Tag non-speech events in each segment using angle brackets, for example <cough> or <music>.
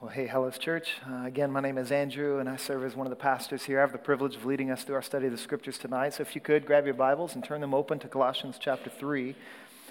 Well, hey, Hallows Church. Uh, again, my name is Andrew, and I serve as one of the pastors here. I have the privilege of leading us through our study of the scriptures tonight. So, if you could, grab your Bibles and turn them open to Colossians chapter 3.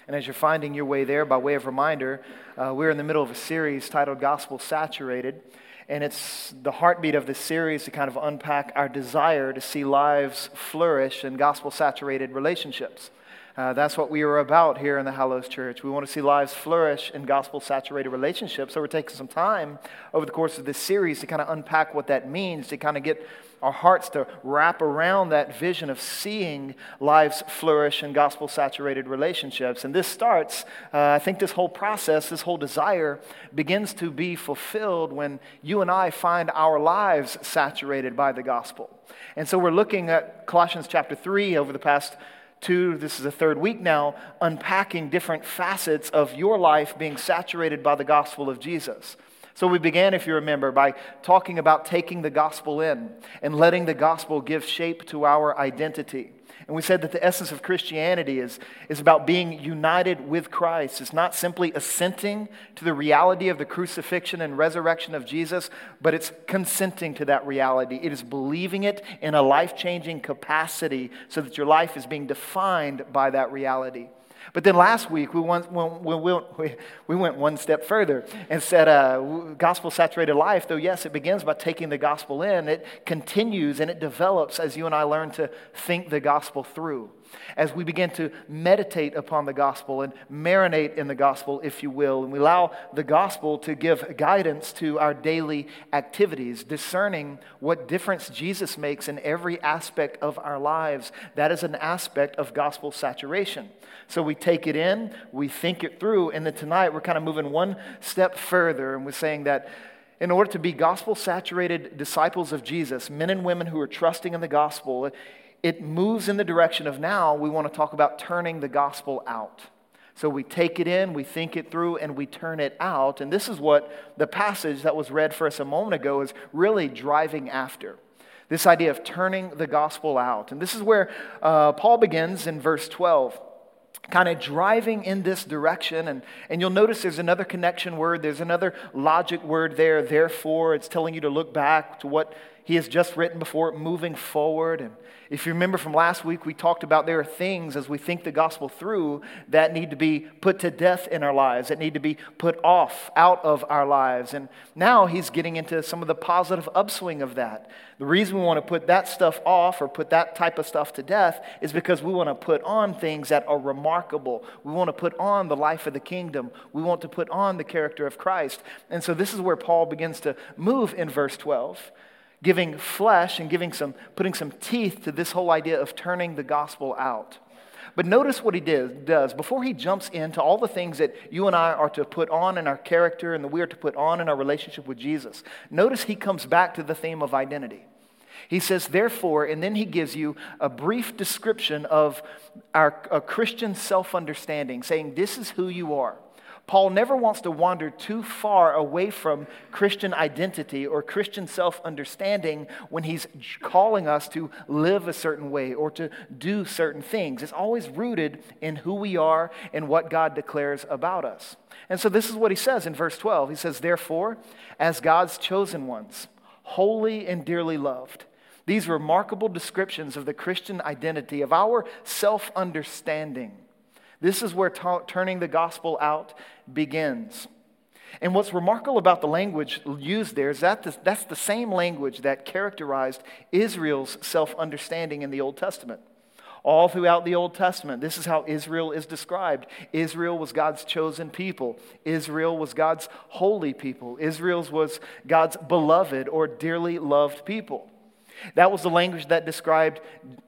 And as you're finding your way there, by way of reminder, uh, we're in the middle of a series titled Gospel Saturated. And it's the heartbeat of this series to kind of unpack our desire to see lives flourish in gospel saturated relationships. Uh, that's what we are about here in the Hallows Church. We want to see lives flourish in gospel saturated relationships. So we're taking some time over the course of this series to kind of unpack what that means, to kind of get our hearts to wrap around that vision of seeing lives flourish in gospel saturated relationships. And this starts, uh, I think this whole process, this whole desire begins to be fulfilled when you and I find our lives saturated by the gospel. And so we're looking at Colossians chapter 3 over the past two, this is the third week now, unpacking different facets of your life being saturated by the gospel of Jesus. So, we began, if you remember, by talking about taking the gospel in and letting the gospel give shape to our identity. And we said that the essence of Christianity is, is about being united with Christ. It's not simply assenting to the reality of the crucifixion and resurrection of Jesus, but it's consenting to that reality. It is believing it in a life changing capacity so that your life is being defined by that reality. But then last week, we went, <laughs> we, we went one step further and said, uh, gospel saturated life, though, yes, it begins by taking the gospel in, it continues and it develops as you and I learn to think the gospel through as we begin to meditate upon the gospel and marinate in the gospel, if you will, and we allow the gospel to give guidance to our daily activities, discerning what difference Jesus makes in every aspect of our lives. That is an aspect of gospel saturation. So we take it in, we think it through, and then tonight we're kind of moving one step further, and we're saying that in order to be gospel saturated disciples of Jesus, men and women who are trusting in the gospel, it moves in the direction of now we want to talk about turning the gospel out. So we take it in, we think it through, and we turn it out. And this is what the passage that was read for us a moment ago is really driving after. This idea of turning the gospel out. And this is where uh, Paul begins in verse 12 kind of driving in this direction. And, and you'll notice there's another connection word, there's another logic word there. Therefore, it's telling you to look back to what he has just written before, moving forward. And if you remember from last week, we talked about there are things as we think the gospel through that need to be put to death in our lives, that need to be put off out of our lives. And now he's getting into some of the positive upswing of that. The reason we want to put that stuff off or put that type of stuff to death is because we want to put on things that are remarkable. We want to put on the life of the kingdom. We want to put on the character of Christ. And so this is where Paul begins to move in verse 12 giving flesh and giving some, putting some teeth to this whole idea of turning the gospel out. But notice what he did, does. Before he jumps into all the things that you and I are to put on in our character and that we are to put on in our relationship with Jesus, notice he comes back to the theme of identity. He says, therefore, and then he gives you a brief description of our Christian self understanding, saying, This is who you are. Paul never wants to wander too far away from Christian identity or Christian self understanding when he's calling us to live a certain way or to do certain things. It's always rooted in who we are and what God declares about us. And so this is what he says in verse 12. He says, Therefore, as God's chosen ones, holy and dearly loved, these remarkable descriptions of the Christian identity, of our self understanding, this is where turning the gospel out begins. And what's remarkable about the language used there is that the, that's the same language that characterized Israel's self understanding in the Old Testament. All throughout the Old Testament, this is how Israel is described. Israel was God's chosen people. Israel was God's holy people. Israel was God's beloved or dearly loved people. That was the language that described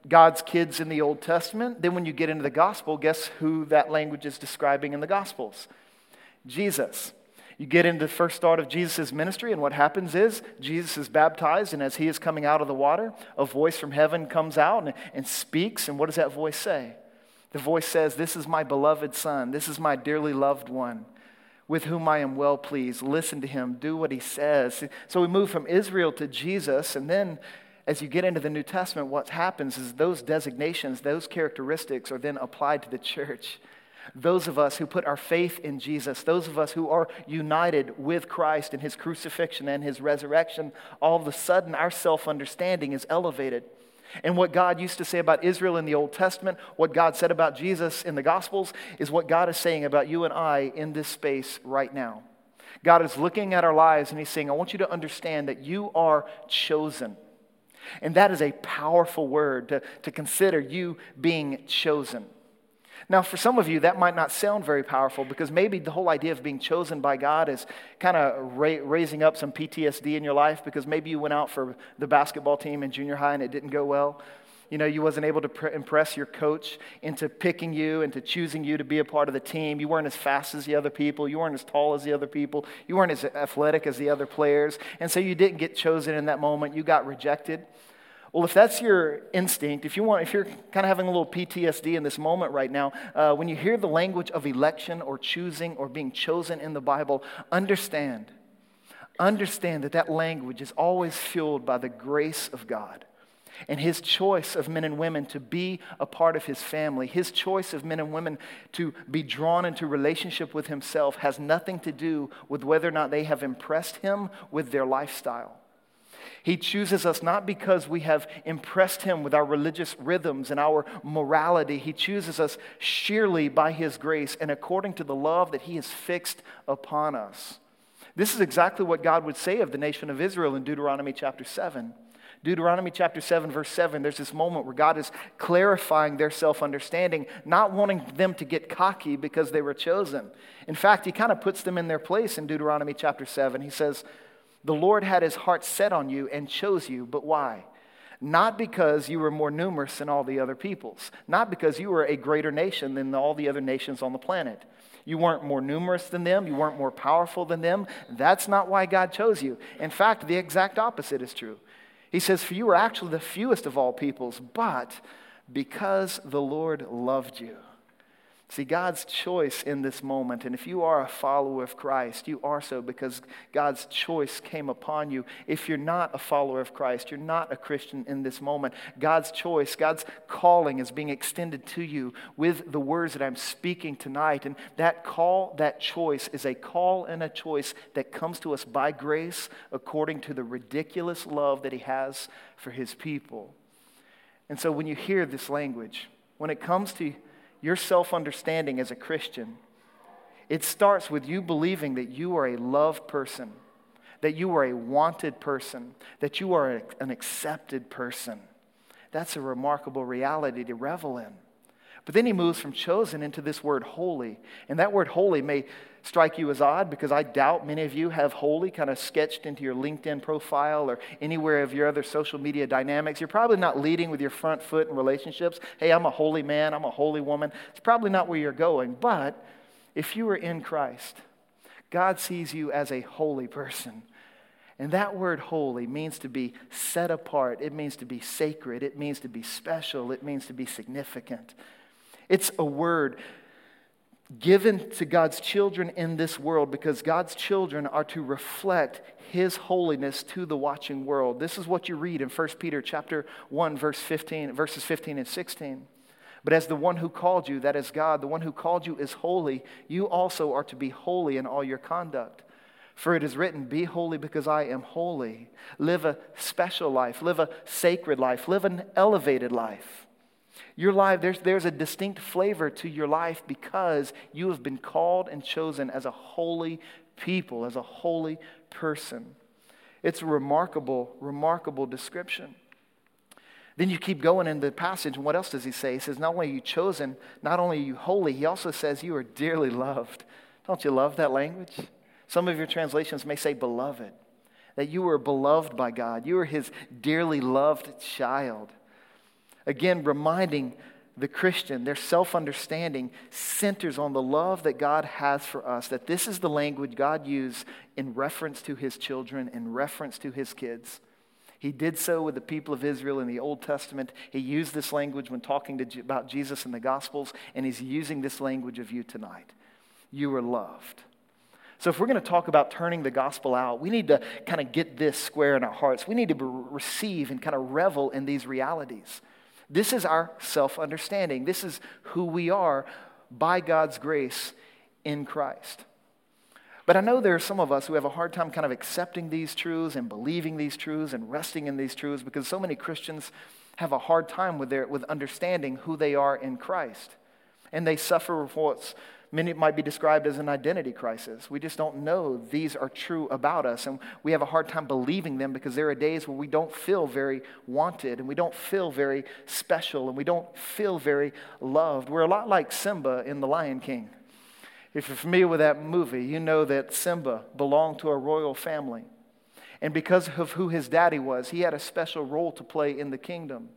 God's kids in the Old Testament. Then, when you get into the gospel, guess who that language is describing in the gospels? Jesus. You get into the first start of Jesus' ministry, and what happens is Jesus is baptized, and as he is coming out of the water, a voice from heaven comes out and, and speaks. And what does that voice say? The voice says, This is my beloved Son, this is my dearly loved one with whom I am well pleased. Listen to him, do what he says. So we move from Israel to Jesus, and then as you get into the New Testament, what happens is those designations, those characteristics are then applied to the church. Those of us who put our faith in Jesus, those of us who are united with Christ in his crucifixion and his resurrection, all of a sudden our self understanding is elevated. And what God used to say about Israel in the Old Testament, what God said about Jesus in the Gospels, is what God is saying about you and I in this space right now. God is looking at our lives and He's saying, I want you to understand that you are chosen. And that is a powerful word to, to consider you being chosen. Now, for some of you, that might not sound very powerful because maybe the whole idea of being chosen by God is kind of ra- raising up some PTSD in your life because maybe you went out for the basketball team in junior high and it didn't go well. You know, you wasn't able to pr- impress your coach into picking you, into choosing you to be a part of the team. You weren't as fast as the other people. You weren't as tall as the other people. You weren't as athletic as the other players. And so you didn't get chosen in that moment. You got rejected. Well, if that's your instinct, if you want, if you're kind of having a little PTSD in this moment right now, uh, when you hear the language of election or choosing or being chosen in the Bible, understand, understand that that language is always fueled by the grace of God and his choice of men and women to be a part of his family, his choice of men and women to be drawn into relationship with himself has nothing to do with whether or not they have impressed him with their lifestyle. He chooses us not because we have impressed him with our religious rhythms and our morality. He chooses us sheerly by his grace and according to the love that he has fixed upon us. This is exactly what God would say of the nation of Israel in Deuteronomy chapter 7. Deuteronomy chapter 7, verse 7, there's this moment where God is clarifying their self understanding, not wanting them to get cocky because they were chosen. In fact, he kind of puts them in their place in Deuteronomy chapter 7. He says, the Lord had his heart set on you and chose you, but why? Not because you were more numerous than all the other peoples, not because you were a greater nation than all the other nations on the planet. You weren't more numerous than them, you weren't more powerful than them. That's not why God chose you. In fact, the exact opposite is true. He says, For you were actually the fewest of all peoples, but because the Lord loved you See, God's choice in this moment, and if you are a follower of Christ, you are so because God's choice came upon you. If you're not a follower of Christ, you're not a Christian in this moment, God's choice, God's calling is being extended to you with the words that I'm speaking tonight. And that call, that choice, is a call and a choice that comes to us by grace according to the ridiculous love that He has for His people. And so when you hear this language, when it comes to your self understanding as a Christian, it starts with you believing that you are a loved person, that you are a wanted person, that you are an accepted person. That's a remarkable reality to revel in. But then he moves from chosen into this word holy. And that word holy may strike you as odd because I doubt many of you have holy kind of sketched into your LinkedIn profile or anywhere of your other social media dynamics. You're probably not leading with your front foot in relationships. Hey, I'm a holy man, I'm a holy woman. It's probably not where you're going. But if you are in Christ, God sees you as a holy person. And that word holy means to be set apart. It means to be sacred. It means to be special. It means to be significant. It's a word given to God's children in this world because God's children are to reflect his holiness to the watching world. This is what you read in 1 Peter chapter 1 verse 15 verses 15 and 16. But as the one who called you, that is God, the one who called you is holy, you also are to be holy in all your conduct. For it is written, Be holy because I am holy. Live a special life, live a sacred life, live an elevated life. Your life, there's, there's a distinct flavor to your life because you have been called and chosen as a holy people, as a holy person. It's a remarkable, remarkable description. Then you keep going in the passage, and what else does he say? He says, Not only are you chosen, not only are you holy, he also says you are dearly loved. Don't you love that language? Some of your translations may say beloved, that you were beloved by God. You are his dearly loved child. Again, reminding the Christian, their self understanding centers on the love that God has for us, that this is the language God used in reference to his children, in reference to his kids. He did so with the people of Israel in the Old Testament. He used this language when talking to, about Jesus in the Gospels, and he's using this language of you tonight. You are loved. So, if we're going to talk about turning the gospel out, we need to kind of get this square in our hearts. We need to receive and kind of revel in these realities. This is our self understanding. This is who we are by God's grace in Christ. But I know there are some of us who have a hard time kind of accepting these truths and believing these truths and resting in these truths because so many Christians have a hard time with, their, with understanding who they are in Christ. And they suffer with what's many might be described as an identity crisis. We just don't know these are true about us, and we have a hard time believing them because there are days where we don't feel very wanted, and we don't feel very special, and we don't feel very loved. We're a lot like Simba in The Lion King. If you're familiar with that movie, you know that Simba belonged to a royal family. And because of who his daddy was, he had a special role to play in the kingdom.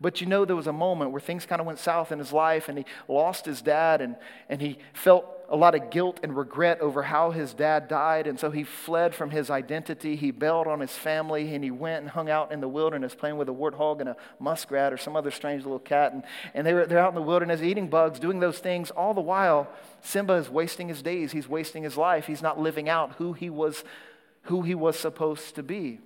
But you know, there was a moment where things kind of went south in his life and he lost his dad and, and he felt a lot of guilt and regret over how his dad died. And so he fled from his identity. He bailed on his family and he went and hung out in the wilderness playing with a warthog and a muskrat or some other strange little cat. And, and they were, they're out in the wilderness eating bugs, doing those things. All the while, Simba is wasting his days. He's wasting his life. He's not living out who he was, who he was supposed to be.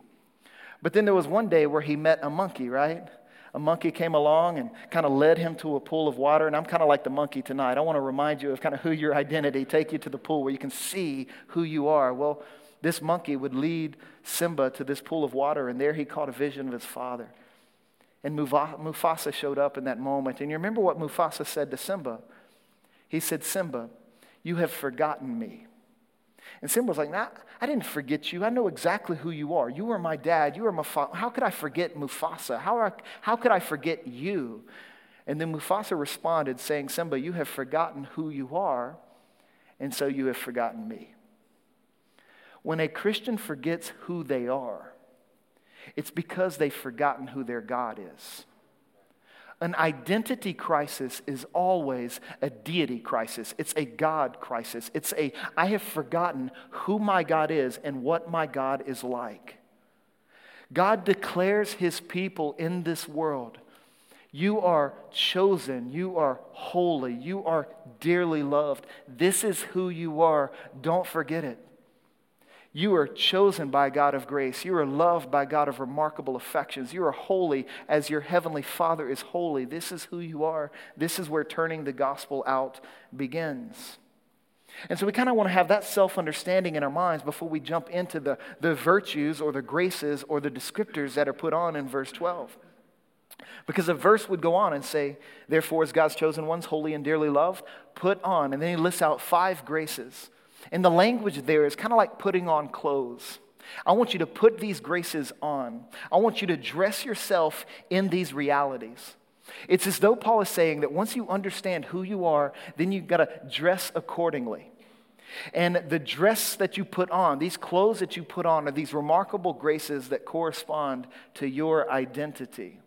But then there was one day where he met a monkey, right? A monkey came along and kind of led him to a pool of water. And I'm kind of like the monkey tonight. I want to remind you of kind of who your identity, take you to the pool where you can see who you are. Well, this monkey would lead Simba to this pool of water, and there he caught a vision of his father. And Mufasa showed up in that moment. And you remember what Mufasa said to Simba? He said, Simba, you have forgotten me. And Simba was like, nah, I didn't forget you. I know exactly who you are. You are my dad. You are my father. How could I forget Mufasa? How, are, how could I forget you? And then Mufasa responded, saying, Simba, you have forgotten who you are, and so you have forgotten me. When a Christian forgets who they are, it's because they've forgotten who their God is. An identity crisis is always a deity crisis. It's a God crisis. It's a, I have forgotten who my God is and what my God is like. God declares his people in this world. You are chosen. You are holy. You are dearly loved. This is who you are. Don't forget it. You are chosen by God of grace. You are loved by God of remarkable affections. You are holy as your heavenly Father is holy. This is who you are. This is where turning the gospel out begins. And so we kind of want to have that self understanding in our minds before we jump into the, the virtues or the graces or the descriptors that are put on in verse 12. Because the verse would go on and say, Therefore, as God's chosen ones, holy and dearly loved, put on. And then he lists out five graces. And the language there is kind of like putting on clothes. I want you to put these graces on. I want you to dress yourself in these realities. It's as though Paul is saying that once you understand who you are, then you've got to dress accordingly. And the dress that you put on, these clothes that you put on, are these remarkable graces that correspond to your identity.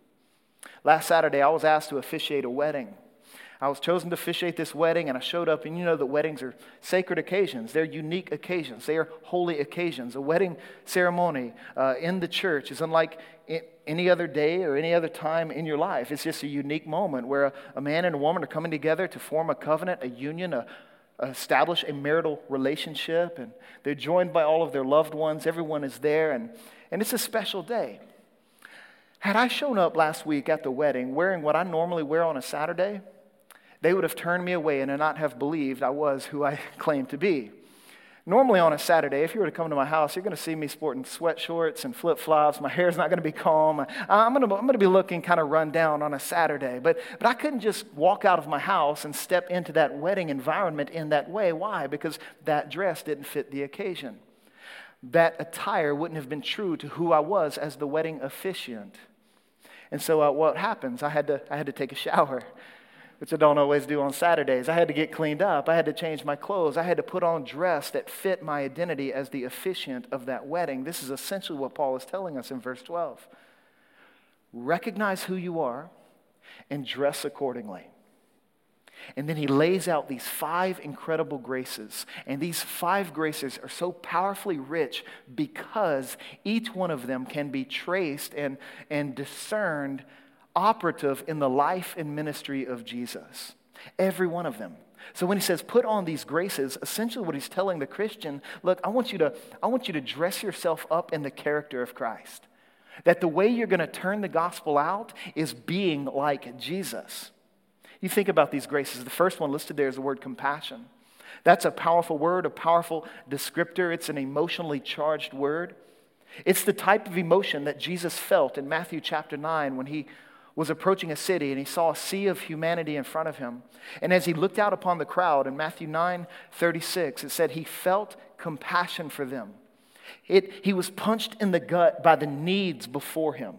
Last Saturday, I was asked to officiate a wedding. I was chosen to officiate this wedding, and I showed up, and you know that weddings are sacred occasions. They're unique occasions, they are holy occasions. A wedding ceremony uh, in the church is unlike any other day or any other time in your life. It's just a unique moment where a, a man and a woman are coming together to form a covenant, a union, a, establish a marital relationship, and they're joined by all of their loved ones. Everyone is there, and, and it's a special day. Had I shown up last week at the wedding wearing what I normally wear on a Saturday, they would have turned me away and not have believed I was who I <laughs> claimed to be. Normally on a Saturday, if you were to come to my house, you're going to see me sporting sweat shorts and flip flops. My <laughs> hair's not going to be calm. I'm going to, I'm going to be looking kind of run down on a Saturday. But, but I couldn't just walk out of my house and step into that wedding environment in that way. Why? Because that dress didn't fit the occasion. That attire wouldn't have been true to who I was as the wedding officiant. And so uh, what happens? I had, to, I had to take a shower which I don't always do on Saturdays. I had to get cleaned up. I had to change my clothes. I had to put on dress that fit my identity as the officiant of that wedding. This is essentially what Paul is telling us in verse 12. Recognize who you are and dress accordingly. And then he lays out these five incredible graces. And these five graces are so powerfully rich because each one of them can be traced and, and discerned operative in the life and ministry of Jesus. Every one of them. So when he says put on these graces, essentially what he's telling the Christian, look, I want you to, I want you to dress yourself up in the character of Christ. That the way you're going to turn the gospel out is being like Jesus. You think about these graces. The first one listed there is the word compassion. That's a powerful word, a powerful descriptor. It's an emotionally charged word. It's the type of emotion that Jesus felt in Matthew chapter 9 when he was approaching a city and he saw a sea of humanity in front of him. And as he looked out upon the crowd in Matthew 9 36, it said he felt compassion for them. It, he was punched in the gut by the needs before him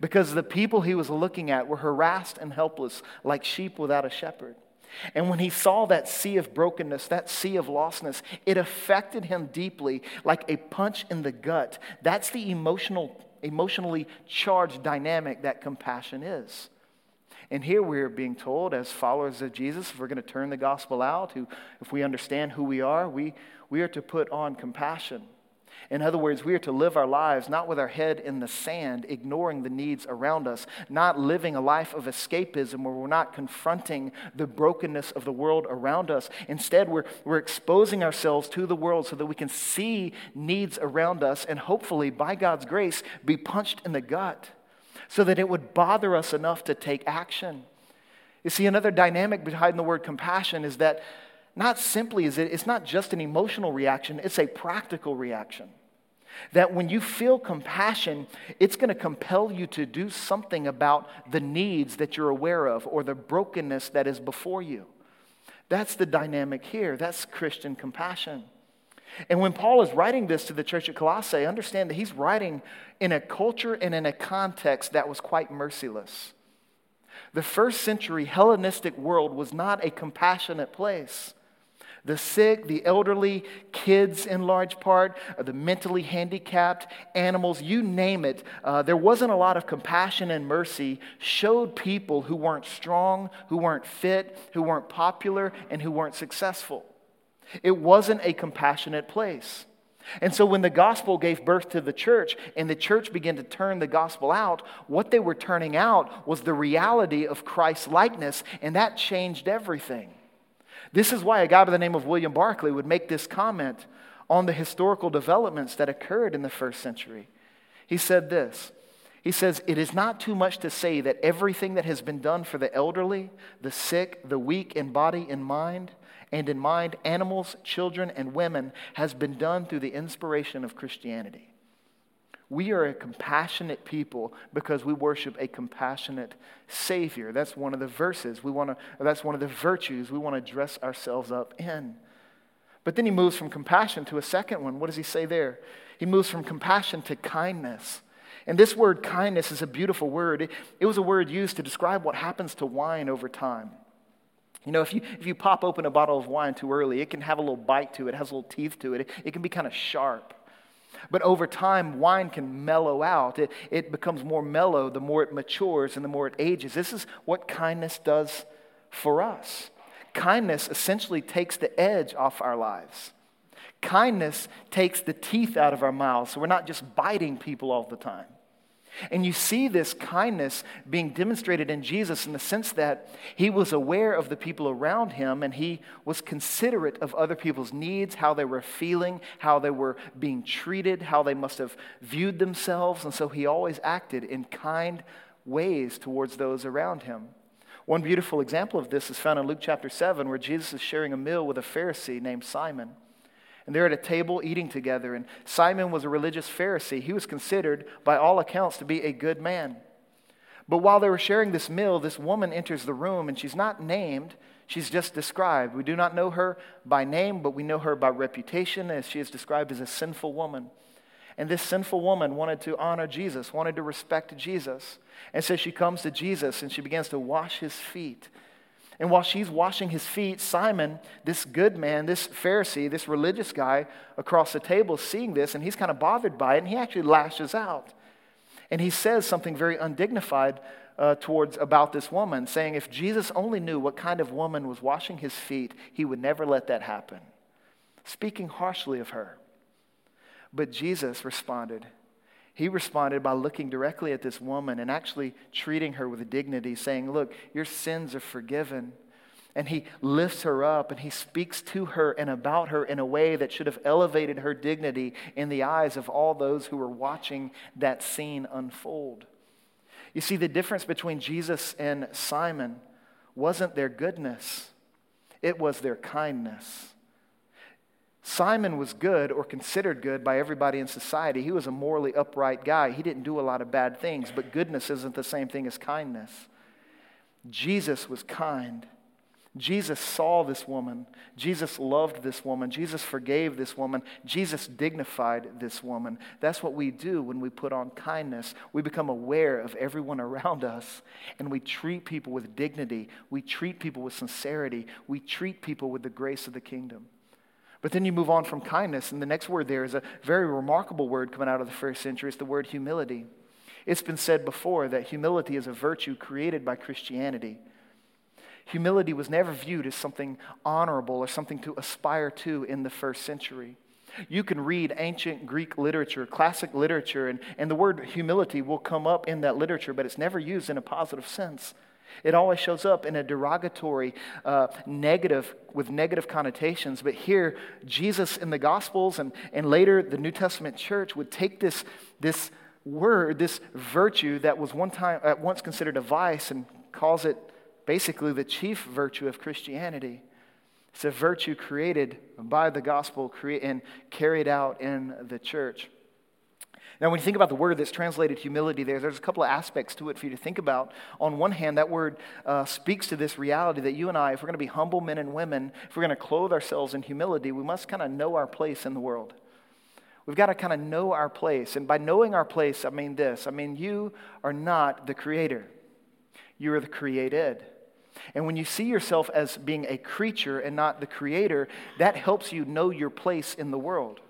because the people he was looking at were harassed and helpless like sheep without a shepherd. And when he saw that sea of brokenness, that sea of lostness, it affected him deeply like a punch in the gut. That's the emotional, emotionally charged dynamic that compassion is. And here we're being told, as followers of Jesus, if we're going to turn the gospel out, if we understand who we are, we, we are to put on compassion. In other words, we are to live our lives not with our head in the sand, ignoring the needs around us, not living a life of escapism where we're not confronting the brokenness of the world around us. Instead, we're, we're exposing ourselves to the world so that we can see needs around us and hopefully, by God's grace, be punched in the gut so that it would bother us enough to take action. You see, another dynamic behind the word compassion is that not simply is it, it's not just an emotional reaction, it's a practical reaction. That when you feel compassion, it's going to compel you to do something about the needs that you're aware of or the brokenness that is before you. That's the dynamic here. That's Christian compassion. And when Paul is writing this to the church at Colossae, understand that he's writing in a culture and in a context that was quite merciless. The first century Hellenistic world was not a compassionate place the sick, the elderly, kids in large part, uh, the mentally handicapped, animals, you name it. Uh, there wasn't a lot of compassion and mercy showed people who weren't strong, who weren't fit, who weren't popular, and who weren't successful. It wasn't a compassionate place. And so, when the gospel gave birth to the church and the church began to turn the gospel out, what they were turning out was the reality of Christ's likeness, and that changed everything. This is why a guy by the name of William Barclay would make this comment on the historical developments that occurred in the first century. He said this He says, It is not too much to say that everything that has been done for the elderly, the sick, the weak in body and mind, and in mind, animals, children, and women, has been done through the inspiration of Christianity. We are a compassionate people because we worship a compassionate Savior. That's one of the verses we want to, that's one of the virtues we want to dress ourselves up in. But then he moves from compassion to a second one. What does he say there? He moves from compassion to kindness. And this word kindness is a beautiful word. It, it was a word used to describe what happens to wine over time. You know, if you, if you pop open a bottle of wine too early, it can have a little bite to it, it has a little teeth to it, it, it can be kind of sharp. But over time, wine can mellow out. It, it becomes more mellow the more it matures and the more it ages. This is what kindness does for us. Kindness essentially takes the edge off our lives. Kindness takes the teeth out of our mouths, so we're not just biting people all the time. And you see this kindness being demonstrated in Jesus in the sense that he was aware of the people around him and he was considerate of other people's needs, how they were feeling, how they were being treated, how they must have viewed themselves. And so he always acted in kind ways towards those around him. One beautiful example of this is found in Luke chapter 7, where Jesus is sharing a meal with a Pharisee named Simon. And they're at a table eating together. And Simon was a religious Pharisee. He was considered, by all accounts, to be a good man. But while they were sharing this meal, this woman enters the room and she's not named, she's just described. We do not know her by name, but we know her by reputation as she is described as a sinful woman. And this sinful woman wanted to honor Jesus, wanted to respect Jesus. And so she comes to Jesus and she begins to wash his feet. And while she's washing his feet, Simon, this good man, this Pharisee, this religious guy across the table, seeing this, and he's kind of bothered by it, and he actually lashes out. And he says something very undignified uh, towards about this woman, saying, If Jesus only knew what kind of woman was washing his feet, he would never let that happen. Speaking harshly of her. But Jesus responded, he responded by looking directly at this woman and actually treating her with dignity, saying, Look, your sins are forgiven. And he lifts her up and he speaks to her and about her in a way that should have elevated her dignity in the eyes of all those who were watching that scene unfold. You see, the difference between Jesus and Simon wasn't their goodness, it was their kindness. Simon was good or considered good by everybody in society. He was a morally upright guy. He didn't do a lot of bad things, but goodness isn't the same thing as kindness. Jesus was kind. Jesus saw this woman. Jesus loved this woman. Jesus forgave this woman. Jesus dignified this woman. That's what we do when we put on kindness. We become aware of everyone <laughs> around us and we treat people with dignity. We treat people with sincerity. We treat people with the grace of the kingdom. But then you move on from kindness, and the next word there is a very remarkable word coming out of the first century. It's the word humility. It's been said before that humility is a virtue created by Christianity. Humility was never viewed as something honorable or something to aspire to in the first century. You can read ancient Greek literature, classic literature, and, and the word humility will come up in that literature, but it's never used in a positive sense. It always shows up in a derogatory, uh, negative, with negative connotations. But here, Jesus in the Gospels and, and later the New Testament church would take this, this word, this virtue that was one time, at once considered a vice, and calls it basically the chief virtue of Christianity. It's a virtue created by the gospel and carried out in the church. Now, when you think about the word that's translated humility there, there's a couple of aspects to it for you to think about. On one hand, that word uh, speaks to this reality that you and I, if we're going to be humble men and women, if we're going to clothe ourselves in humility, we must kind of know our place in the world. We've got to kind of know our place. And by knowing our place, I mean this I mean, you are not the creator, you are the created. And when you see yourself as being a creature and not the creator, that helps you know your place in the world.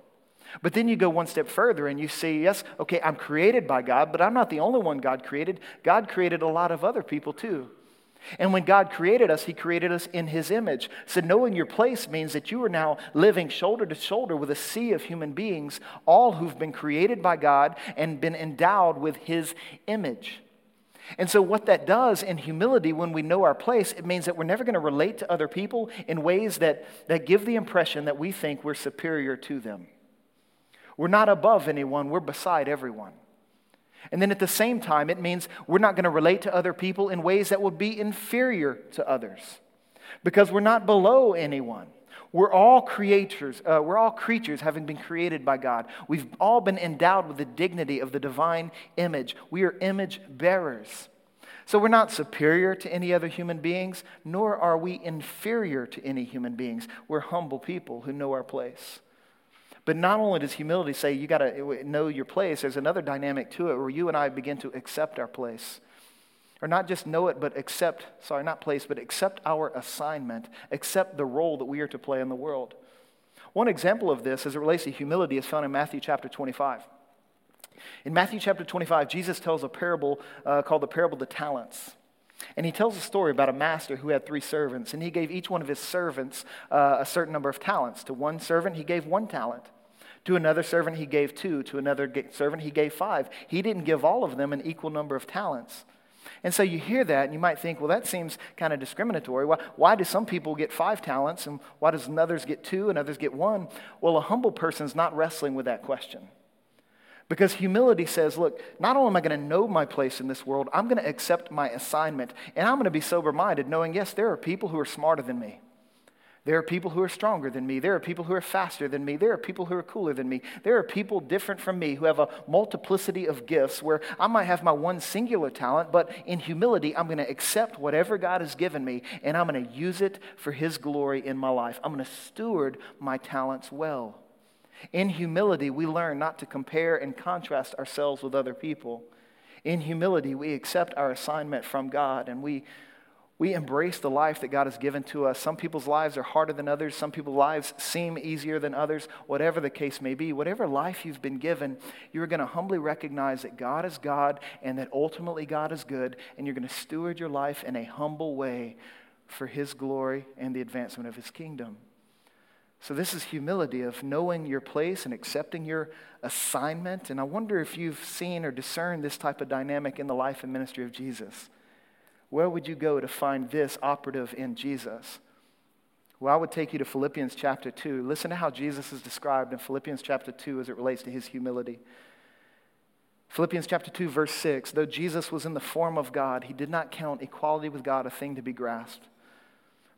But then you go one step further and you see, yes, okay, I'm created by God, but I'm not the only one God created. God created a lot of other people too. And when God created us, He created us in His image. So knowing your place means that you are now living shoulder to shoulder with a sea of human beings, all who've been created by God and been endowed with His image. And so, what that does in humility, when we know our place, it means that we're never going to relate to other people in ways that, that give the impression that we think we're superior to them. We're not above anyone, we're beside everyone. And then at the same time, it means we're not going to relate to other people in ways that would be inferior to others because we're not below anyone. We're all creators. Uh, we're all creatures having been created by God. We've all been endowed with the dignity of the divine image. We are image bearers. So we're not superior to any other human beings, nor are we inferior to any human beings. We're humble people who know our place. But not only does humility say you got to know your place, there's another dynamic to it where you and I begin to accept our place. Or not just know it, but accept, sorry, not place, but accept our assignment, accept the role that we are to play in the world. One example of this as it relates to humility is found in Matthew chapter 25. In Matthew chapter 25, Jesus tells a parable uh, called the parable of the talents. And he tells a story about a master who had three servants, and he gave each one of his servants uh, a certain number of talents. To one servant, he gave one talent. To another servant, he gave two. To another servant, he gave five. He didn't give all of them an equal number of talents. And so you hear that and you might think, well, that seems kind of discriminatory. Why, why do some people get five talents and why does others get two and others get one? Well, a humble person is not wrestling with that question. Because humility says, look, not only am I going to know my place in this world, I'm going to accept my assignment. And I'm going to be sober minded, knowing, yes, there are people who are smarter than me. There are people who are stronger than me. There are people who are faster than me. There are people who are cooler than me. There are people different from me who have a multiplicity of gifts where I might have my one singular talent, but in humility, I'm going to accept whatever God has given me and I'm going to use it for His glory in my life. I'm going to steward my talents well. In humility, we learn not to compare and contrast ourselves with other people. In humility, we accept our assignment from God and we we embrace the life that God has given to us. Some people's lives are harder than others. Some people's lives seem easier than others. Whatever the case may be, whatever life you've been given, you're going to humbly recognize that God is God and that ultimately God is good, and you're going to steward your life in a humble way for His glory and the advancement of His kingdom. So, this is humility of knowing your place and accepting your assignment. And I wonder if you've seen or discerned this type of dynamic in the life and ministry of Jesus. Where would you go to find this operative in Jesus? Well, I would take you to Philippians chapter 2. Listen to how Jesus is described in Philippians chapter 2 as it relates to his humility. Philippians chapter 2, verse 6 though Jesus was in the form of God, he did not count equality with God a thing to be grasped,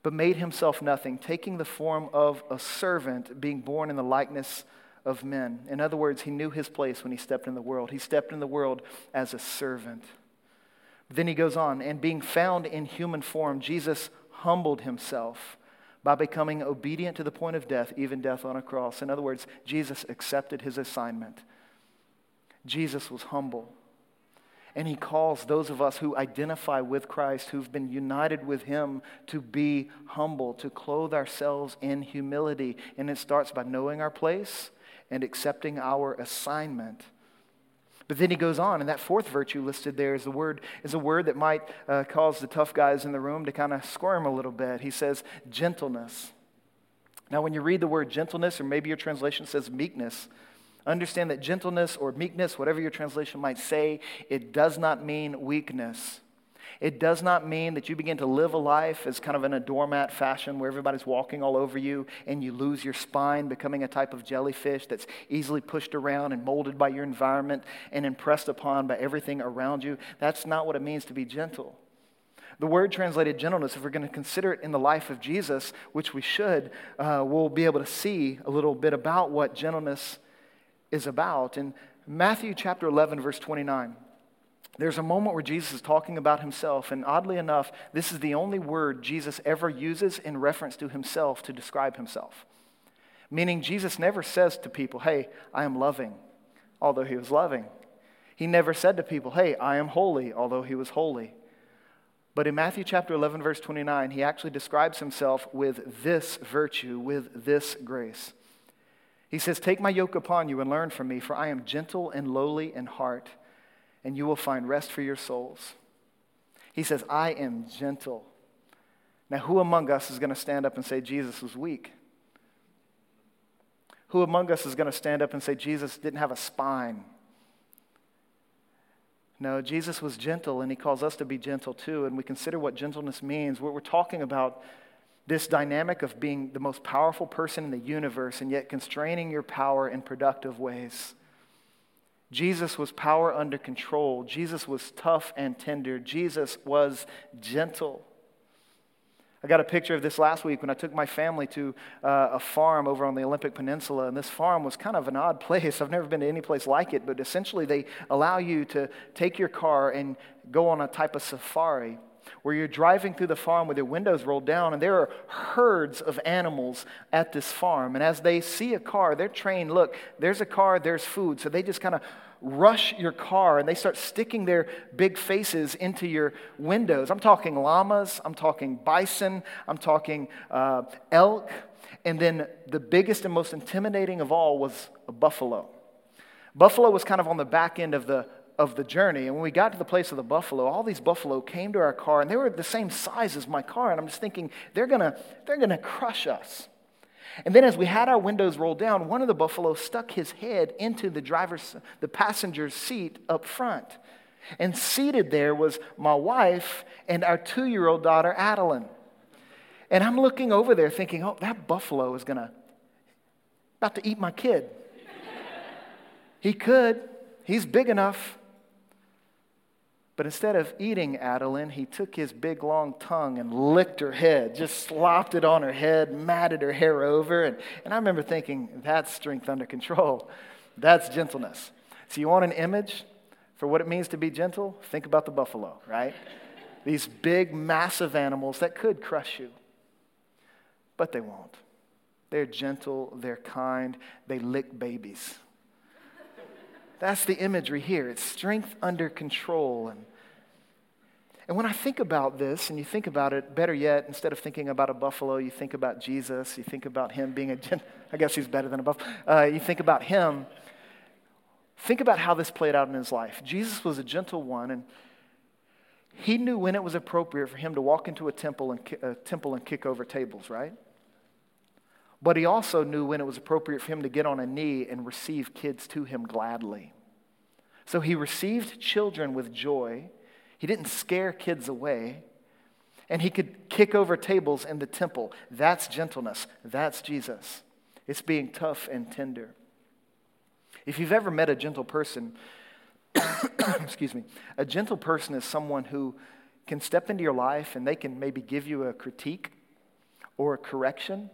but made himself nothing, taking the form of a servant, being born in the likeness of men. In other words, he knew his place when he stepped in the world. He stepped in the world as a servant. Then he goes on, and being found in human form, Jesus humbled himself by becoming obedient to the point of death, even death on a cross. In other words, Jesus accepted his assignment. Jesus was humble. And he calls those of us who identify with Christ, who've been united with him, to be humble, to clothe ourselves in humility. And it starts by knowing our place and accepting our assignment. But then he goes on, and that fourth virtue listed there is the word is a word that might uh, cause the tough guys in the room to kind of squirm a little bit. He says gentleness. Now, when you read the word gentleness, or maybe your translation says meekness, Understand that gentleness or meekness, whatever your translation might say, it does not mean weakness. It does not mean that you begin to live a life as kind of in a doormat fashion where everybody's walking all over you and you lose your spine, becoming a type of jellyfish that's easily pushed around and molded by your environment and impressed upon by everything around you. That's not what it means to be gentle. The word translated gentleness, if we're going to consider it in the life of Jesus, which we should, uh, we'll be able to see a little bit about what gentleness is about. In Matthew chapter 11, verse 29, there's a moment where Jesus is talking about himself, and oddly enough, this is the only word Jesus ever uses in reference to himself to describe himself. Meaning, Jesus never says to people, Hey, I am loving, although he was loving. He never said to people, Hey, I am holy, although he was holy. But in Matthew chapter 11, verse 29, he actually describes himself with this virtue, with this grace. He says, Take my yoke upon you and learn from me, for I am gentle and lowly in heart, and you will find rest for your souls. He says, I am gentle. Now, who among us is going to stand up and say Jesus was weak? Who among us is going to stand up and say Jesus didn't have a spine? No, Jesus was gentle, and he calls us to be gentle too. And we consider what gentleness means. What we're talking about this dynamic of being the most powerful person in the universe and yet constraining your power in productive ways. Jesus was power under control. Jesus was tough and tender. Jesus was gentle. I got a picture of this last week when I took my family to uh, a farm over on the Olympic Peninsula. And this farm was kind of an odd <laughs> place. I've never been to any place like it, but essentially they allow you to take your car and go on a type of safari where you're driving through the farm with your windows rolled down, and there are herds of animals at this farm. And as they see a car, they're trained look, there's a car, there's food. So they just kind of rush your car and they start sticking their big faces into your windows. I'm talking llamas, I'm talking bison, I'm talking uh, elk. And then the biggest and most intimidating of all was a buffalo. Buffalo was kind of on the back end of the, of the journey. And when we got to the place of the buffalo, all these buffalo came to our car and they were the same size as my car. And I'm just thinking, they're gonna, they're gonna crush us. And then as we had our windows rolled down, one of the buffalo stuck his head into the driver's, the passenger's seat up front. And seated there was my wife and our two year old daughter, Adeline. And I'm looking over there thinking, oh, that buffalo is gonna, about to eat my kid. he could, he's big enough. But instead of eating Adeline, he took his big long tongue and licked her head, just slopped it on her head, matted her hair over. And, and I remember thinking, that's strength under control. That's gentleness. So, you want an image for what it means to be gentle? Think about the buffalo, right? These big, massive animals that could crush you, but they won't. They're gentle, they're kind, they lick babies. That's the imagery here. It's strength under control. And, and when I think about this, and you think about it, better yet, instead of thinking about a buffalo, you think about Jesus. You think about him being a, I guess he's better than a buffalo. Uh, you think about him. Think about how this played out in his life. Jesus was a gentle one, and he knew when it was appropriate for him to walk into a temple and, a temple and kick over tables, right? But he also knew when it was appropriate for him to get on a knee and receive kids to him gladly. So he received children with joy. He didn't scare kids away. And he could kick over tables in the temple. That's gentleness. That's Jesus. It's being tough and tender. If you've ever met a gentle person, <coughs> excuse me, a gentle person is someone who can step into your life and they can maybe give you a critique or a correction.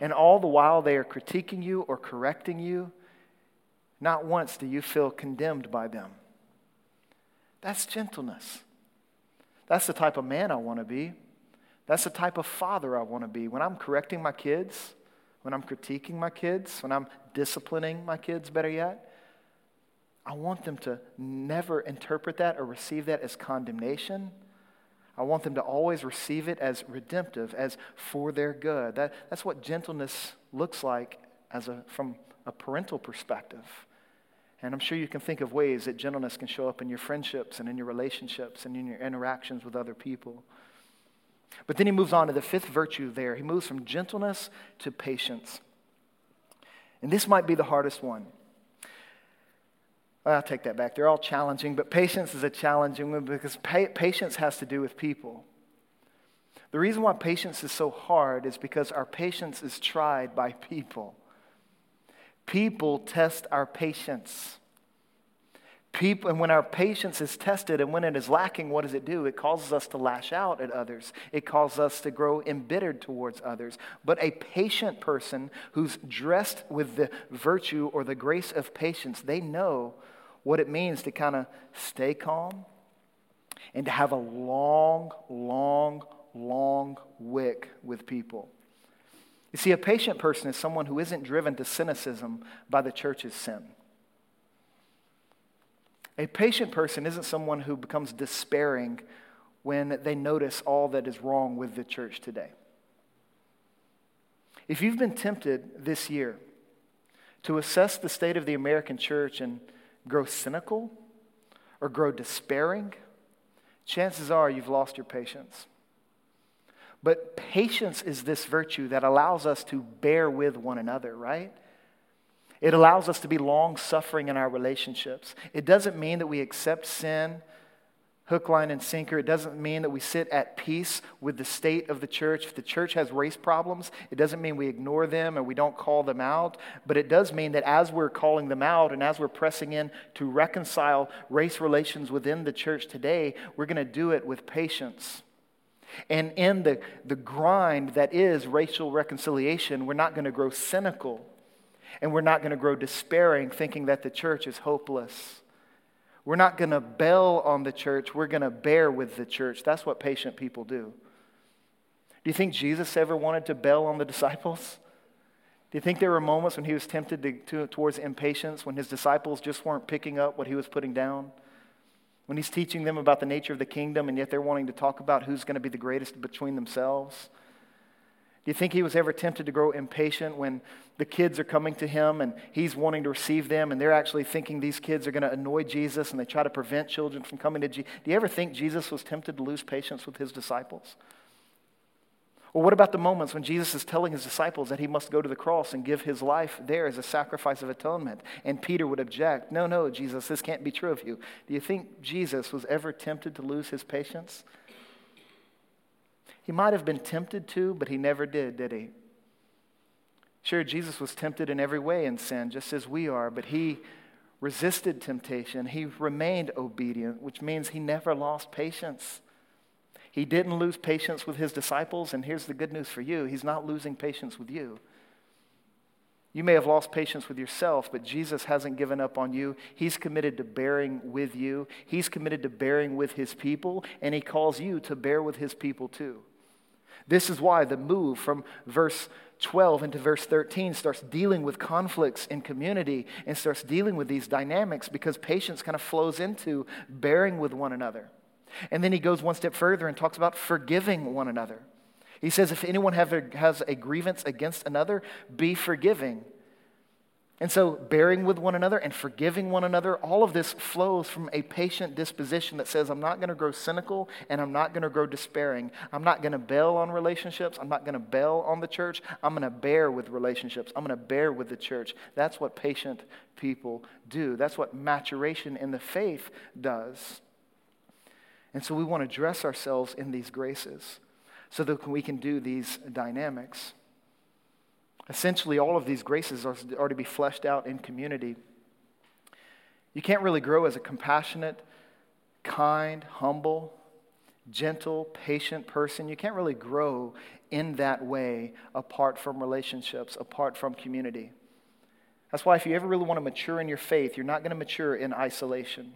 And all the while they are critiquing you or correcting you, not once do you feel condemned by them. That's gentleness. That's the type of man I want to be. That's the type of father I want to be. When I'm correcting my kids, when I'm critiquing my kids, when I'm disciplining my kids, better yet, I want them to never interpret that or receive that as condemnation. I want them to always receive it as redemptive, as for their good. That, that's what gentleness looks like as a, from a parental perspective. And I'm sure you can think of ways that gentleness can show up in your friendships and in your relationships and in your interactions with other people. But then he moves on to the fifth virtue there. He moves from gentleness to patience. And this might be the hardest one. I'll take that back. They're all challenging, but patience is a challenging one because pa- patience has to do with people. The reason why patience is so hard is because our patience is tried by people. People test our patience. People, and when our patience is tested and when it is lacking, what does it do? It causes us to lash out at others. It causes us to grow embittered towards others. But a patient person who's dressed with the virtue or the grace of patience, they know what it means to kind of stay calm and to have a long, long, long wick with people. You see, a patient person is someone who isn't driven to cynicism by the church's sin. A patient person isn't someone who becomes despairing when they notice all that is wrong with the church today. If you've been tempted this year to assess the state of the American church and grow cynical or grow despairing, chances are you've lost your patience. But patience is this virtue that allows us to bear with one another, right? It allows us to be long suffering in our relationships. It doesn't mean that we accept sin hook, line, and sinker. It doesn't mean that we sit at peace with the state of the church. If the church has race problems, it doesn't mean we ignore them or we don't call them out. But it does mean that as we're calling them out and as we're pressing in to reconcile race relations within the church today, we're going to do it with patience. And in the, the grind that is racial reconciliation, we're not going to grow cynical and we're not going to grow despairing, thinking that the church is hopeless. We're not going to bail on the church, we're going to bear with the church. That's what patient people do. Do you think Jesus ever wanted to bail on the <laughs> disciples? Do you think there were moments when he was tempted to, to, towards impatience, when his disciples just weren't picking up what he was putting down? When he's teaching them about the nature of the kingdom, and yet they're wanting to talk about who's going to be the greatest between themselves? Do you think he was ever tempted to grow impatient when the kids are coming to him and he's wanting to receive them and they're actually thinking these kids are going to annoy Jesus and they try to prevent children from coming to Jesus? Do you ever think Jesus was tempted to lose patience with his disciples? Or what about the moments when Jesus is telling his disciples that he must go to the cross and give his life there as a sacrifice of atonement? And Peter would object, No, no, Jesus, this can't be true of you. Do you think Jesus was ever tempted to lose his patience? He might have been tempted to, but he never did, did he? Sure, Jesus was tempted in every way in sin, just as we are, but he resisted temptation. He remained obedient, which means he never lost patience. He didn't lose patience with his disciples, and here's the good news for you He's not losing patience with you. You may have lost patience with yourself, but Jesus hasn't given up on you. He's committed to bearing with you, He's committed to bearing with His people, and He calls you to bear with His people too. This is why the move from verse 12 into verse 13 starts dealing with conflicts in community and starts dealing with these dynamics because patience kind of flows into bearing with one another. And then he goes one step further and talks about forgiving one another. He says, if anyone a, has a grievance against another, be forgiving. And so, bearing with one another and forgiving one another, all of this flows from a patient disposition that says, I'm not going to grow cynical and I'm not going to grow despairing. I'm not going to bail on relationships. I'm not going to bail on the church. I'm going to bear with relationships. I'm going to bear with the church. That's what patient people do. That's what maturation in the faith does. And so, we want to dress ourselves in these graces so that we can do these dynamics. Essentially, all of these graces are, are to be fleshed out in community. You can't really grow as a compassionate, kind, humble, gentle, patient person. You can't really grow in that way apart from relationships, apart from community. That's why if you ever really want to mature in your faith, you're not going to mature in isolation.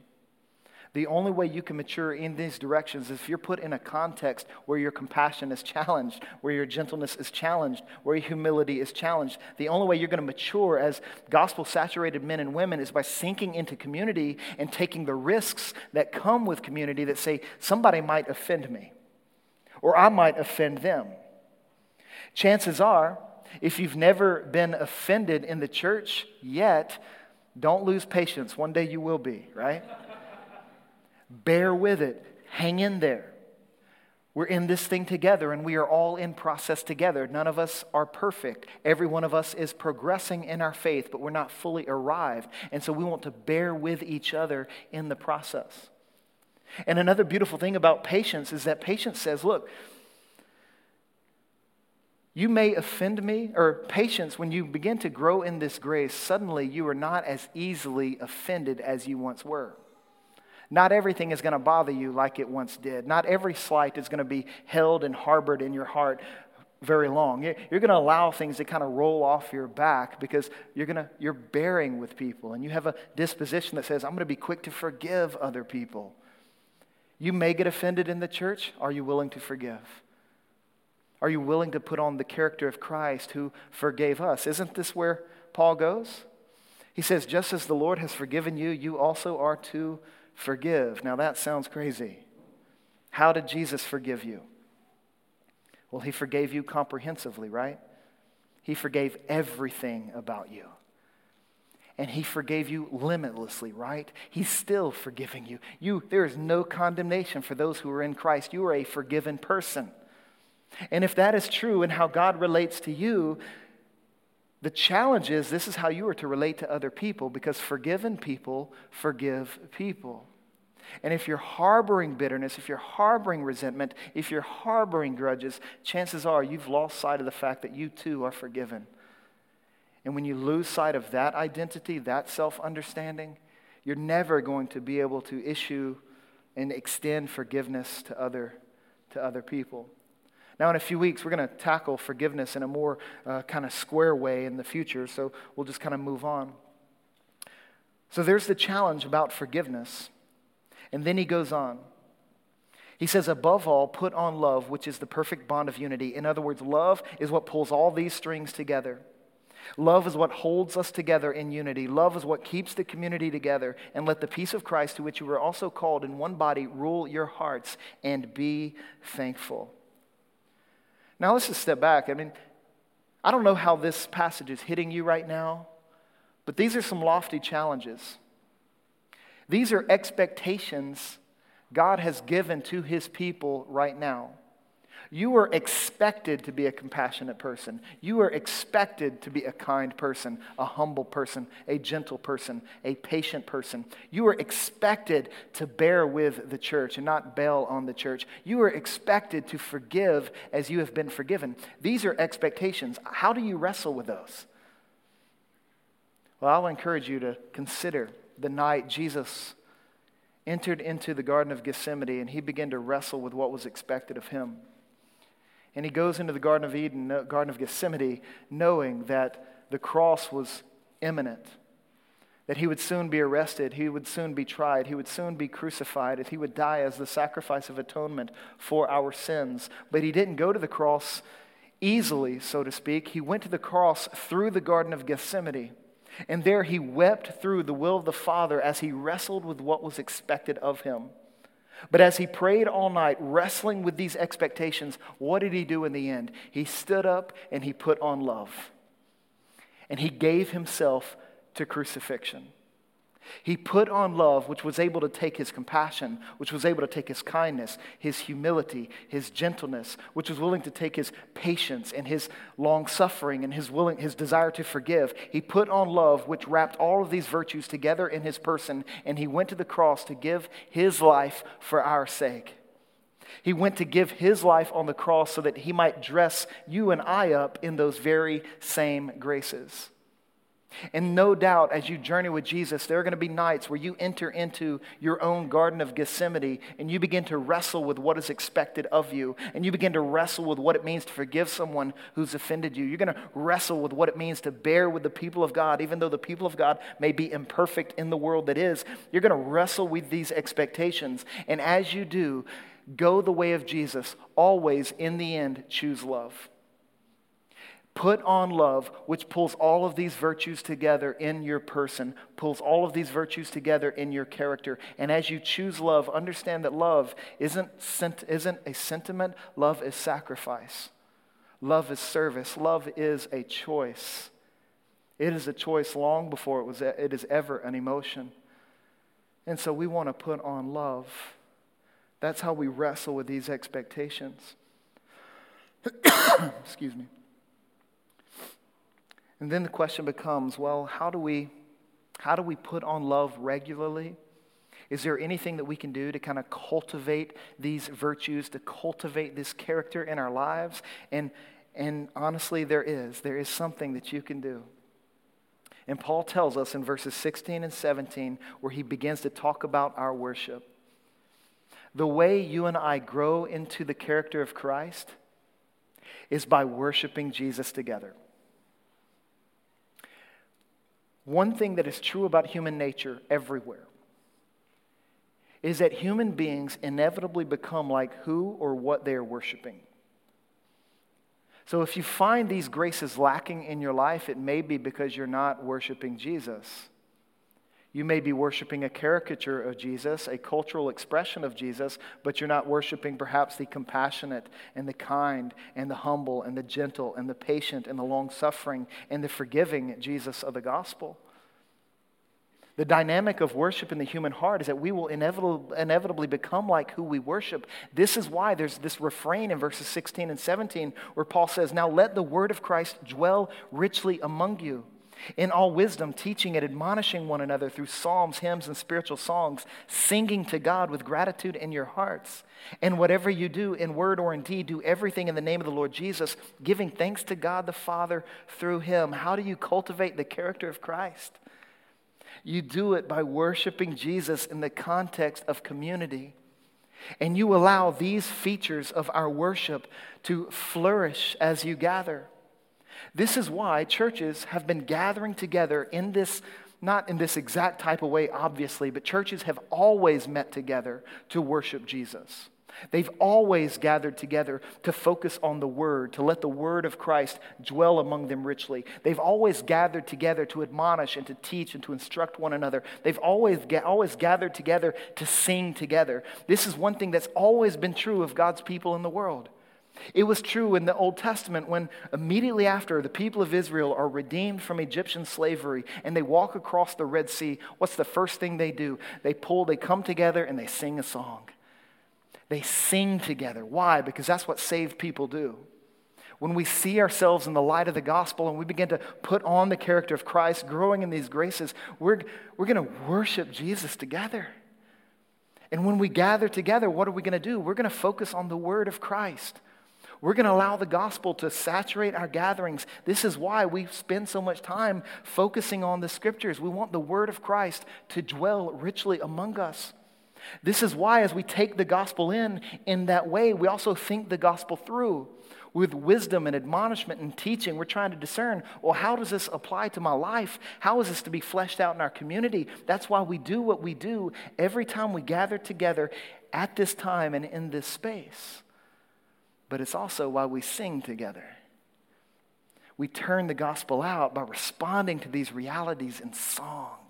The only way you can mature in these directions is if you're put in a context where your compassion is challenged, where your gentleness is challenged, where your humility is challenged. The only way you're going to mature as gospel saturated men and women is by sinking into community and taking the risks that come with community that say, somebody might offend me, or I might offend them. Chances are, if you've never been offended in the church yet, don't lose patience. One day you will be, right? Bear with it. Hang in there. We're in this thing together and we are all in process together. None of us are perfect. Every one of us is progressing in our faith, but we're not fully arrived. And so we want to bear with each other in the process. And another beautiful thing about patience is that patience says, look, you may offend me, or patience, when you begin to grow in this grace, suddenly you are not as easily offended as you once were. Not everything is going to bother you like it once did. Not every slight is going to be held and harbored in your heart very long. You're going to allow things to kind of roll off your back because you're going to you're bearing with people and you have a disposition that says I'm going to be quick to forgive other people. You may get offended in the church. Are you willing to forgive? Are you willing to put on the character of Christ who forgave us? Isn't this where Paul goes? He says, Just as the Lord has forgiven you, you also are to forgive. Now that sounds crazy. How did Jesus forgive you? Well, he forgave you comprehensively, right? He forgave everything about you. And he forgave you limitlessly, right? He's still forgiving you. You there is no condemnation for those who are in Christ. You are a forgiven person. And if that is true and how God relates to you, the challenge is this is how you are to relate to other people because forgiven people forgive people. And if you're harboring bitterness, if you're harboring resentment, if you're harboring grudges, chances are you've lost sight of the fact that you too are forgiven. And when you lose sight of that identity, that self understanding, you're never going to be able to issue and extend forgiveness to other, to other people. Now, in a few weeks, we're going to tackle forgiveness in a more uh, kind of square way in the future, so we'll just kind of move on. So, there's the challenge about forgiveness. And then he goes on. He says, above all, put on love, which is the perfect bond of unity. In other words, love is what pulls all these strings together. Love is what holds us together in unity. Love is what keeps the community together. And let the peace of Christ, to which you were also called in one body, rule your hearts and be thankful. Now, let's just step back. I mean, I don't know how this passage is hitting you right now, but these are some lofty challenges. These are expectations God has given to his people right now. You are expected to be a compassionate person. You are expected to be a kind person, a humble person, a gentle person, a patient person. You are expected to bear with the church and not bail on the church. You are expected to forgive as you have been forgiven. These are expectations. How do you wrestle with those? Well, I'll encourage you to consider the night Jesus entered into the Garden of Gethsemane and he began to wrestle with what was expected of him. And he goes into the Garden of Eden, Garden of Gethsemane, knowing that the cross was imminent, that he would soon be arrested, he would soon be tried, he would soon be crucified, that he would die as the sacrifice of atonement for our sins. But he didn't go to the cross easily, so to speak. He went to the cross through the Garden of Gethsemane. And there he wept through the will of the Father as he wrestled with what was expected of him. But as he prayed all night, wrestling with these expectations, what did he do in the end? He stood up and he put on love. And he gave himself to crucifixion. He put on love, which was able to take his compassion, which was able to take his kindness, his humility, his gentleness, which was willing to take his patience and his long suffering and his, willing, his desire to forgive. He put on love, which wrapped all of these virtues together in his person, and he went to the cross to give his life for our sake. He went to give his life on the cross so that he might dress you and I up in those very same graces. And no doubt, as you journey with Jesus, there are going to be nights where you enter into your own Garden of Gethsemane and you begin to wrestle with what is expected of you. And you begin to wrestle with what it means to forgive someone who's offended you. You're going to wrestle with what it means to bear with the people of God, even though the people of God may be imperfect in the world that is. You're going to wrestle with these expectations. And as you do, go the way of Jesus. Always, in the end, choose love. Put on love, which pulls all of these virtues together in your person, pulls all of these virtues together in your character. And as you choose love, understand that love isn't, isn't a sentiment, love is sacrifice. Love is service. Love is a choice. It is a choice long before it, was, it is ever an emotion. And so we want to put on love. That's how we wrestle with these expectations. <coughs> Excuse me. And then the question becomes well, how do we, how do we put on love regularly? Is there anything that we can do to kind of cultivate these virtues, to cultivate this character in our lives? And, and honestly, there is. There is something that you can do. And Paul tells us in verses 16 and 17, where he begins to talk about our worship. The way you and I grow into the character of Christ is by worshiping Jesus together. One thing that is true about human nature everywhere is that human beings inevitably become like who or what they are worshiping. So if you find these graces lacking in your life, it may be because you're not worshiping Jesus. You may be worshiping a caricature of Jesus, a cultural expression of Jesus, but you're not worshiping perhaps the compassionate and the kind and the humble and the gentle and the patient and the long suffering and the forgiving Jesus of the gospel. The dynamic of worship in the human heart is that we will inevitably, become like who we worship. This is why there's this refrain in verses 16 and 17 where Paul says, Now let the word of Christ dwell richly among you in all wisdom, teaching and admonishing one another through psalms, hymns, and spiritual songs, singing to God with gratitude in your hearts. And whatever you do, in word or in deed, do everything in the name of the Lord Jesus, giving thanks to God the Father through him. How do you cultivate the character of Christ? You do it by worshiping Jesus in the context of community. And you allow these features of our worship to flourish as you gather. This is why churches have been gathering together in this, not in this exact type of way, obviously, but churches have always met together to worship Jesus. They've always gathered together to focus on the Word, to let the Word of Christ dwell among them richly. They've always gathered together to admonish and to teach and to instruct one another. They've always, always gathered together to sing together. This is one thing that's always been true of God's people in the world. It was true in the Old Testament when immediately after the people of Israel are redeemed from Egyptian slavery and they walk across the Red Sea, what's the first thing they do? They pull, they come together and they sing a song. They sing together. Why? Because that's what saved people do. When we see ourselves in the light of the gospel and we begin to put on the character of Christ, growing in these graces, we're, we're going to worship Jesus together. And when we gather together, what are we going to do? We're going to focus on the word of Christ. We're going to allow the gospel to saturate our gatherings. This is why we spend so much time focusing on the scriptures. We want the word of Christ to dwell richly among us. This is why, as we take the gospel in in that way, we also think the gospel through with wisdom and admonishment and teaching. We're trying to discern well, how does this apply to my life? How is this to be fleshed out in our community? That's why we do what we do every time we gather together at this time and in this space. But it's also why we sing together. We turn the gospel out by responding to these realities in song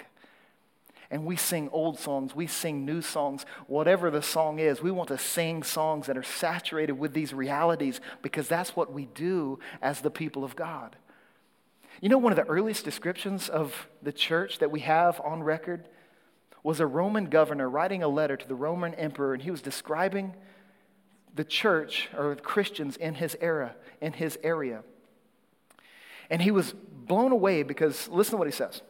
and we sing old songs, we sing new songs, whatever the song is. We want to sing songs that are saturated with these realities because that's what we do as the people of God. You know, one of the earliest descriptions of the church that we have on record was a Roman governor writing a letter to the Roman emperor, and he was describing the church or Christians in his era, in his area. And he was blown away because listen to what he says.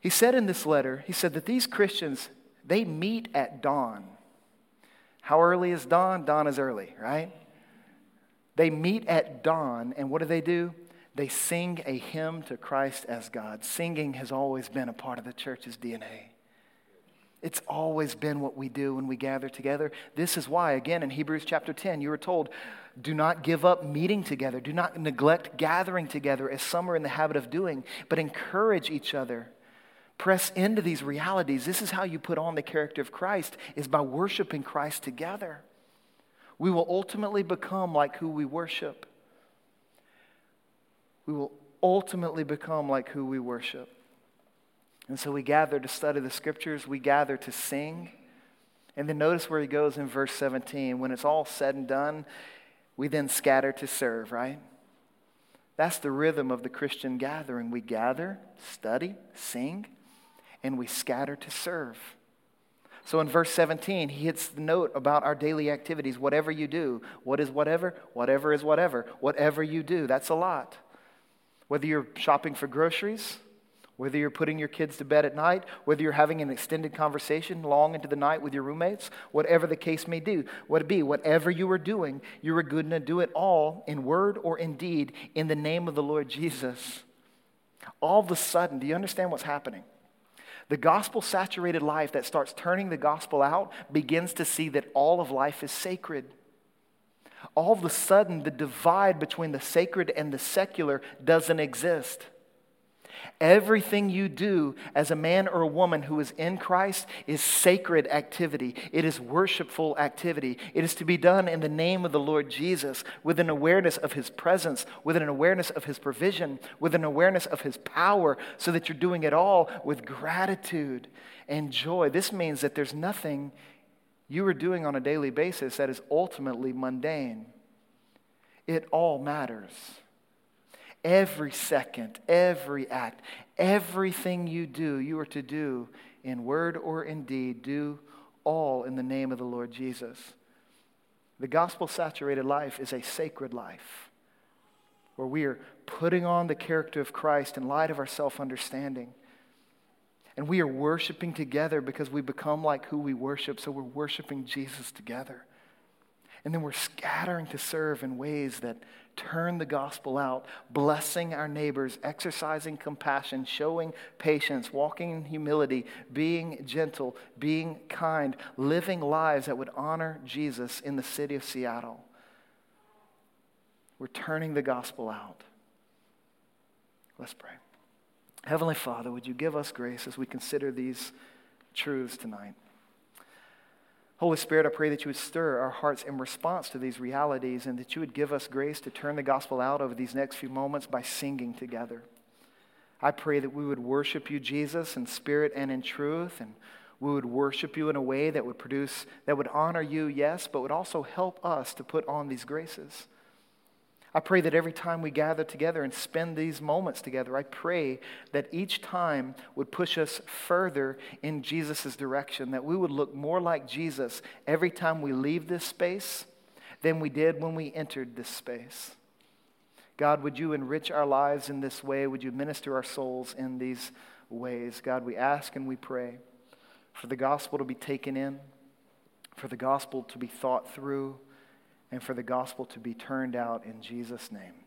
He said in this letter, he said that these Christians, they meet at dawn. How early is dawn? Dawn is early, right? They meet at dawn, and what do they do? they sing a hymn to Christ as God. Singing has always been a part of the church's DNA. It's always been what we do when we gather together. This is why, again, in Hebrews chapter 10, you were told, do not give up meeting together. Do not neglect gathering together as some are in the habit of doing, but encourage each other. Press into these realities. This is how you put on the character of Christ, is by worshiping Christ together. We will ultimately become like who we worship we will ultimately become like who we worship. And so we gather to study the scriptures, we gather to sing. And then notice where he goes in verse 17. When it's all said and done, we then scatter to serve, right? That's the rhythm of the Christian gathering. We gather, study, sing, and we scatter to serve. So in verse 17, he hits the note about our daily activities. Whatever you do, what is whatever? Whatever is whatever. Whatever you do, that's a lot. Whether you're shopping for groceries, whether you're putting your kids to bed at night, whether you're having an extended conversation long into the night with your roommates, whatever the case may do, what it be, whatever you are doing, you are good to do it all in word or in deed in the name of the Lord Jesus. All of a sudden, do you understand what's happening? The gospel saturated life that starts turning the gospel out begins to see that all of life is sacred all of a sudden the divide between the sacred and the secular doesn't exist. Everything you do as a man or a woman who is in Christ is sacred activity. It is worshipful activity. It is to be done in the name of the Lord Jesus with an awareness of his presence, with an awareness of his provision, with an awareness of his power, so that you're doing it all with gratitude and joy. This means that there's nothing you are doing on a daily basis that is ultimately mundane. It all matters. Every second, every act, everything you do, you are to do in word or in deed, do all in the name of the Lord Jesus. The gospel saturated life is a sacred life where we are putting on the character of Christ in light of our self understanding. And we are worshiping together because we become like who we worship, so we're worshiping Jesus together. And then we're scattering to serve in ways that turn the gospel out, blessing our neighbors, exercising compassion, showing patience, walking in humility, being gentle, being kind, living lives that would honor Jesus in the city of Seattle. We're turning the gospel out. Let's pray. Heavenly Father, would you give us grace as we consider these truths tonight? Holy Spirit, I pray that you would stir our hearts in response to these realities and that you would give us grace to turn the gospel out over these next few moments by singing together. I pray that we would worship you, Jesus, in spirit and in truth, and we would worship you in a way that would produce, that would honor you, yes, but would also help us to put on these graces. I pray that every time we gather together and spend these moments together, I pray that each time would push us further in Jesus' direction, that we would look more like Jesus every time we leave this space than we did when we entered this space. God, would you enrich our lives in this way? Would you minister our souls in these ways? God, we ask and we pray for the gospel to be taken in, for the gospel to be thought through and for the gospel to be turned out in Jesus' name.